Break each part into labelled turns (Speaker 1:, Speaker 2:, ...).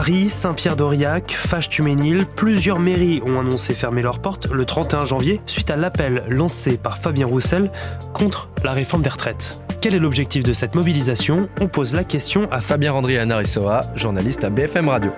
Speaker 1: Paris, Saint-Pierre-d'Aurillac, Fâche-Tuménil, plusieurs mairies ont annoncé fermer leurs portes le 31 janvier suite à l'appel lancé par Fabien Roussel contre la réforme des retraites. Quel est l'objectif de cette mobilisation? On pose la question à
Speaker 2: Fabien Randry Anarissoa, journaliste à BFM Radio.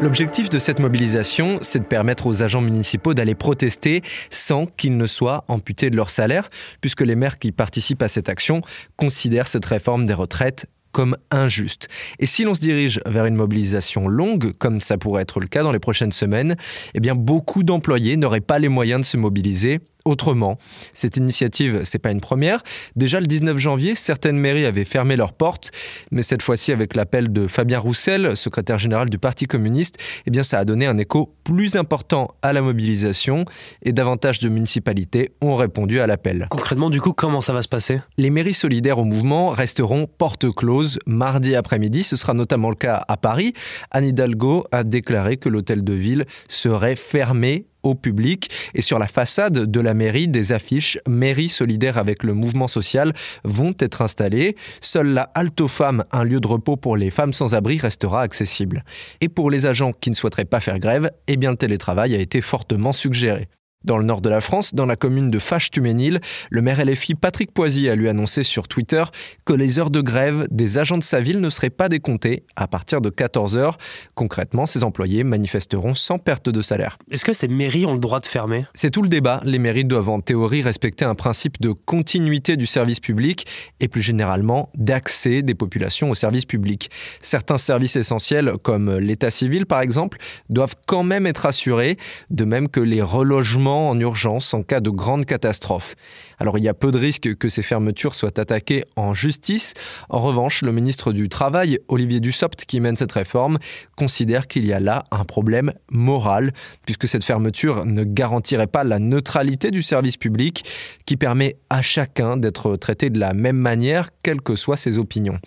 Speaker 2: L'objectif de cette mobilisation, c'est de permettre aux agents municipaux d'aller protester sans qu'ils ne soient amputés de leur salaire, puisque les maires qui participent à cette action considèrent cette réforme des retraites comme injuste. Et si l'on se dirige vers une mobilisation longue, comme ça pourrait être le cas dans les prochaines semaines, eh bien beaucoup d'employés n'auraient pas les moyens de se mobiliser autrement. Cette initiative, c'est pas une première. Déjà le 19 janvier, certaines mairies avaient fermé leurs portes, mais cette fois-ci avec l'appel de Fabien Roussel, secrétaire général du Parti communiste, eh bien ça a donné un écho plus important à la mobilisation et davantage de municipalités ont répondu à l'appel.
Speaker 1: Concrètement, du coup, comment ça va se passer?
Speaker 2: Les mairies solidaires au mouvement resteront porte close mardi après-midi. Ce sera notamment le cas à Paris. Anne Hidalgo a déclaré que l'hôtel de ville serait fermé au public. Et sur la façade de la mairie, des affiches Mairie solidaire avec le mouvement social vont être installées. Seule la Alto Femme, un lieu de repos pour les femmes sans abri, restera accessible. Et pour les agents qui ne souhaiteraient pas faire grève, eh bien le télétravail a été fortement suggéré. Dans le nord de la France, dans la commune de Fâche-Tuménil, le maire LFI Patrick Poisy a lui annoncé sur Twitter que les heures de grève des agents de sa ville ne seraient pas décomptées à partir de 14 heures. Concrètement, ses employés manifesteront sans perte de salaire.
Speaker 1: Est-ce que ces mairies ont le droit de fermer?
Speaker 2: C'est tout le débat. Les mairies doivent en théorie respecter un principe de continuité du service public et plus généralement d'accès des populations au service public. Certains services essentiels, comme l'état civil par exemple, doivent quand même être assurés, de même que les relogements en urgence en cas de grande catastrophe. Alors il y a peu de risques que ces fermetures soient attaquées en justice. En revanche, le ministre du Travail, Olivier Dussopt, qui mène cette réforme, considère qu'il y a là un problème moral, puisque cette fermeture ne garantirait pas la neutralité du service public qui permet à chacun d'être traité de la même manière, quelles que soient ses opinions.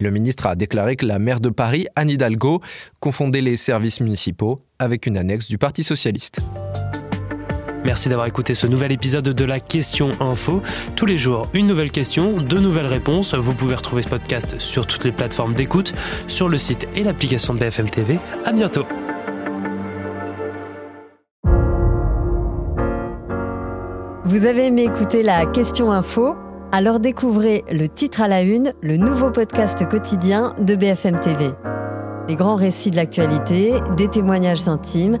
Speaker 2: Le ministre a déclaré que la maire de Paris, Anne Hidalgo, confondait les services municipaux avec une annexe du Parti socialiste.
Speaker 1: Merci d'avoir écouté ce nouvel épisode de la Question Info. Tous les jours, une nouvelle question, de nouvelles réponses. Vous pouvez retrouver ce podcast sur toutes les plateformes d'écoute, sur le site et l'application de BFM TV. À bientôt.
Speaker 3: Vous avez aimé écouter la Question Info? Alors découvrez le titre à la une, le nouveau podcast quotidien de BFM TV. Les grands récits de l'actualité, des témoignages intimes